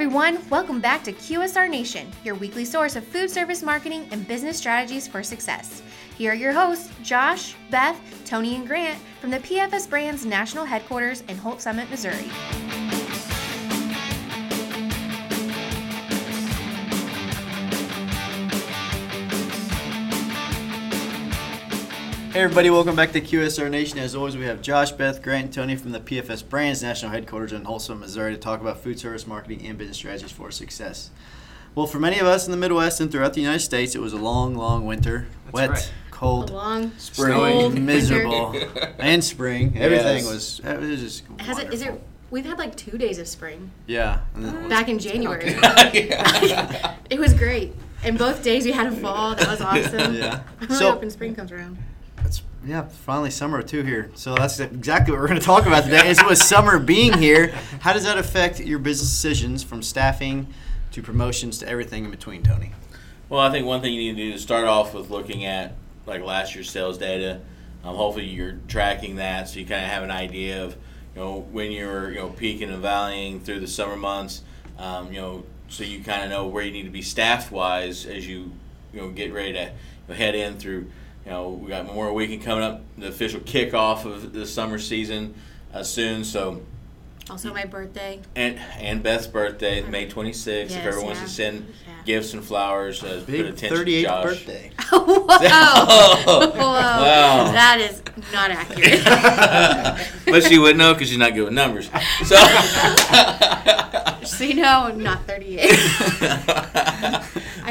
everyone. Welcome back to QSR Nation, your weekly source of food service marketing and business strategies for success. Here are your hosts, Josh, Beth, Tony, and Grant from the PFS Brands National Headquarters in Holts Summit, Missouri. Hey everybody, welcome back to QSR Nation. As always, we have Josh, Beth, Grant, and Tony from the PFS Brands National Headquarters in Holts Summit, Missouri to talk about food service marketing and business strategies for success. Well, for many of us in the Midwest and throughout the United States, it was a long, long winter. That's Wet, right. cold, Long, spring, cold miserable, and spring. Everything Yes. was, it was just Has it? Is it? We've had like two days of spring Yeah. and then it back in January. It was great. And both days we had a fall. That was awesome. Yeah. I'm really So- hoping spring comes around. It's yeah, finally summer too here. So that's exactly what we're going to talk about today. Is with summer being here, how does that affect your business decisions from staffing to promotions to everything in between, Tony? Well, I think one thing you need to do is start off with looking at like last year's sales data. Um, hopefully, you're tracking that so you kind of have an idea of you know when you're you know peaking and valleying through the summer months. Um, you know, so you kind of know where you need to be staff wise as you you know get ready to you know, head in through. You know, we got Memorial Weekend coming up, the official kickoff of the summer season uh, soon. So Also, my birthday. and and Beth's birthday, May 26th. if Yes, everyone wants to send Yeah. gifts and flowers, uh, put Big attention to 38th Josh. birthday. Whoa! Oh. Whoa! Wow. That is not accurate. but she wouldn't know because she's not good with numbers. So, so you know, I'm not 38. I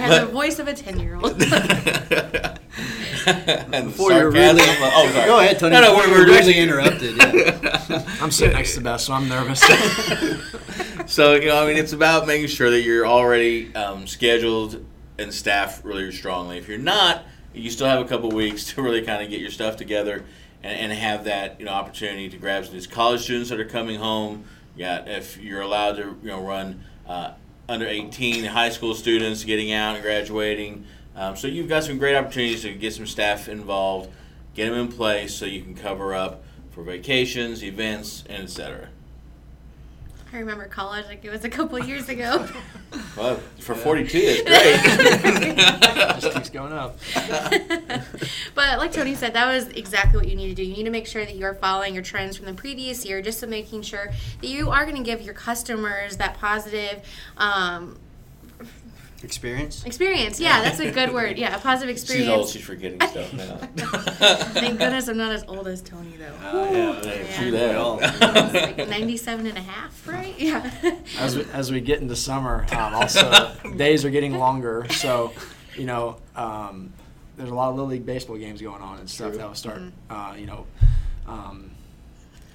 have the voice of a 10 year old. Before you're really, oh, sorry. go ahead, Tony. No, no, we're, we're really doing interrupted. Yeah. I'm sitting next to Beth, so I'm nervous. So you know, I mean, it's about making sure that you're already um, scheduled and staffed really strongly. If you're not, you still have a couple weeks to really kind of get your stuff together and, and have that you know opportunity to grab some of these college students that are coming home. Yeah, if you're allowed to you know run uh, under 18 high school students getting out and graduating. Um, so you've got some great opportunities to get some staff involved, get them in place so you can cover up for vacations, events, and etc. I remember college like it was a couple years ago. Well, for 42, it's great. Just keeps going up. but like Tony said, that was exactly what you need to do. You need to make sure that you're following your trends from the previous year, just to making sure that you are going to give your customers that positive um, Experience. experience. Yeah, that's a good word. Yeah, a positive experience. She's old, she's forgetting stuff now. Thank goodness I'm not as old as Tony though. Uh, yeah, Yeah, Yeah. true that. It's like 97 and a half, right? Yeah. As we, as we get into summer, um, also days are getting longer. So, you know, um, there's a lot of little league baseball games going on and stuff True. that will start. Mm-hmm. Uh, you know, um,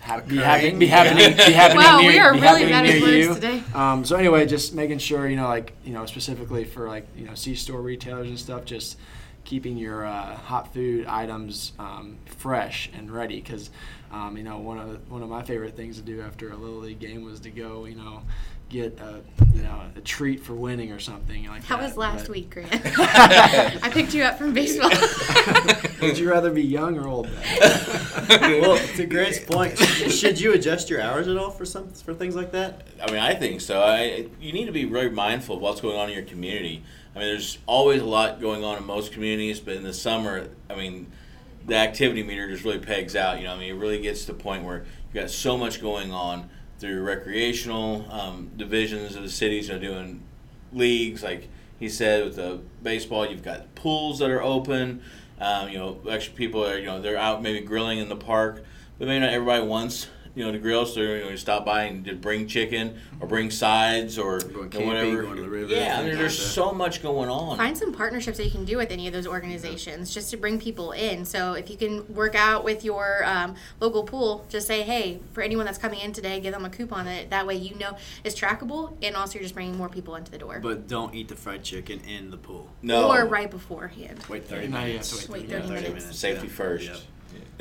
have, be, Occurring, having, be yeah. be happening Wow, near, we are be really happening bad at near words you. today. Um, so anyway, just making sure you know, like you know, specifically for like you know, C store retailers and stuff, just keeping your uh, hot food items um, fresh and ready. Because um, you know, one of the, one of my favorite things to do after a little league game was to go, you know, get a you know a treat for winning or something like How that. was last But- week, Grant? I picked you up from baseball. Would you rather be young or old? well, to Grant's point, should you adjust your hours at all for some for things like that? I mean, I think so. I, you need to be very mindful of what's going on in your community. I mean, there's always a lot going on in most communities, but in the summer, I mean, the activity meter just really pegs out. You know, I mean, it really gets to the point where you've got so much going on through recreational um, divisions of the cities. Know, doing leagues like he said with the baseball. You've got pools that are open. Um, you know, extra people are you know they're out maybe grilling in the park, but maybe not everybody wants you know the grill. So you know, you stop by and just bring chicken or bring sides or Going you know, camping, whatever. going to the river, yeah, I mean, there's like so much going on. Find some partnerships that you can do with any of those organizations just to bring people in. So if you can work out with your um, local pool, just say, hey, for anyone that's coming in today, give them a coupon. That that way you know it's trackable, and also you're just bringing more people into the door. But don't eat the fried chicken in the pool. no, Or right beforehand. Wait 30 minutes. have to Wait Yeah, 30 minutes. Safety yeah. first. Yep.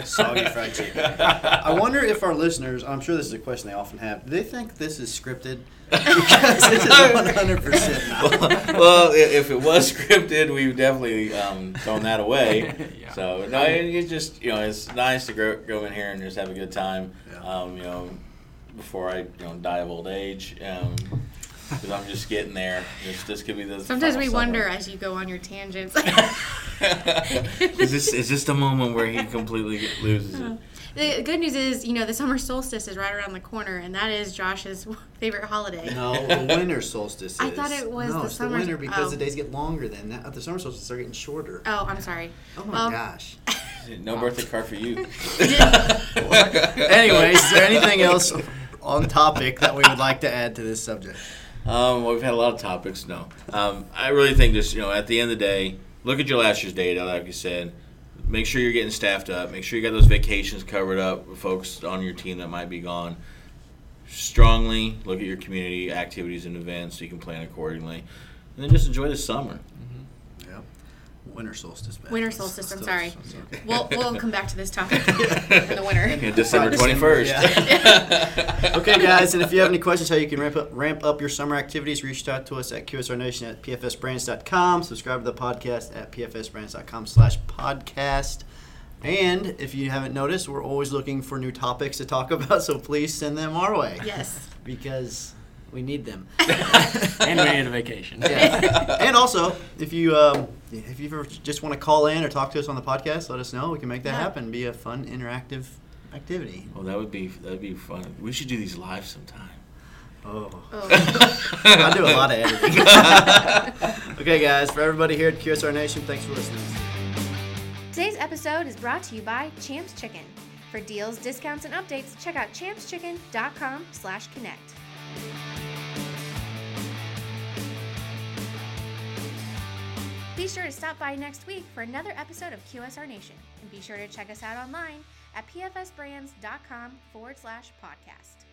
Soggy fried chicken. I wonder if our listeners, I'm sure this is a question they often have, do they think this is scripted? because it is 100% not. well, i- if it was scripted, we've definitely um, thrown that away. Yeah. So no, it- it's just you know it's nice to go, go in here and just have a good time. Yeah. Um, you know, before I you know die of old age. Um, because I'm just getting there. This, this could be the. Sometimes we final wonder as you go on your tangents. is this is this the moment where he completely loses it? Uh, the good news is, you know, the summer solstice is right around the corner, and that is Josh's favorite holiday. No, the winter solstice. I thought it was no, the it's summer- the winter because oh. the days get longer. Then that, the summer solstice are getting shorter. Oh, I'm sorry. Oh my Well, gosh. No birthday card for you. Anyways, is there anything else on topic that we would like to add to this subject? Um, well, we've had a lot of topics. No, um, I really think just you know at the end of the day, look at your last year's data, like you said. Make sure you're getting staffed up. Make sure you got those vacations covered up with folks on your team that might be gone. Strongly look at your community activities and events so you can plan accordingly, and then just enjoy the summer. Yep. Winter solstice. Beth. Winter solstice, I'm sorry. It's okay. We'll, we'll come back to this topic in the winter. Yeah, December twenty first. Yeah. okay, guys, and if you have any questions how you can ramp up, ramp up your summer activities, reach out to us at QSRNation at pfsbrands.com. Subscribe to the podcast at pfsbrands.com slash podcast. And if you haven't noticed, we're always looking for new topics to talk about, so please send them our way. Yes. Because we need them. and we need a vacation. Yeah. and also, if you um, if you ever just want to call in or talk to us on the podcast, let us know. We can make that Yeah. happen. Be a fun, interactive activity. Well, that would be that would be fun. We should do these live sometime. Oh. Oh. I do a lot of editing. okay, guys, for everybody here at QSR Nation, thanks for listening. Today's episode is brought to you by Champs Chicken. For deals, discounts, and updates, check out champschicken.com Be sure to stop by next week for another episode of QSR Nation. And be sure to check us out online at pfsbrands.com forward slash podcast.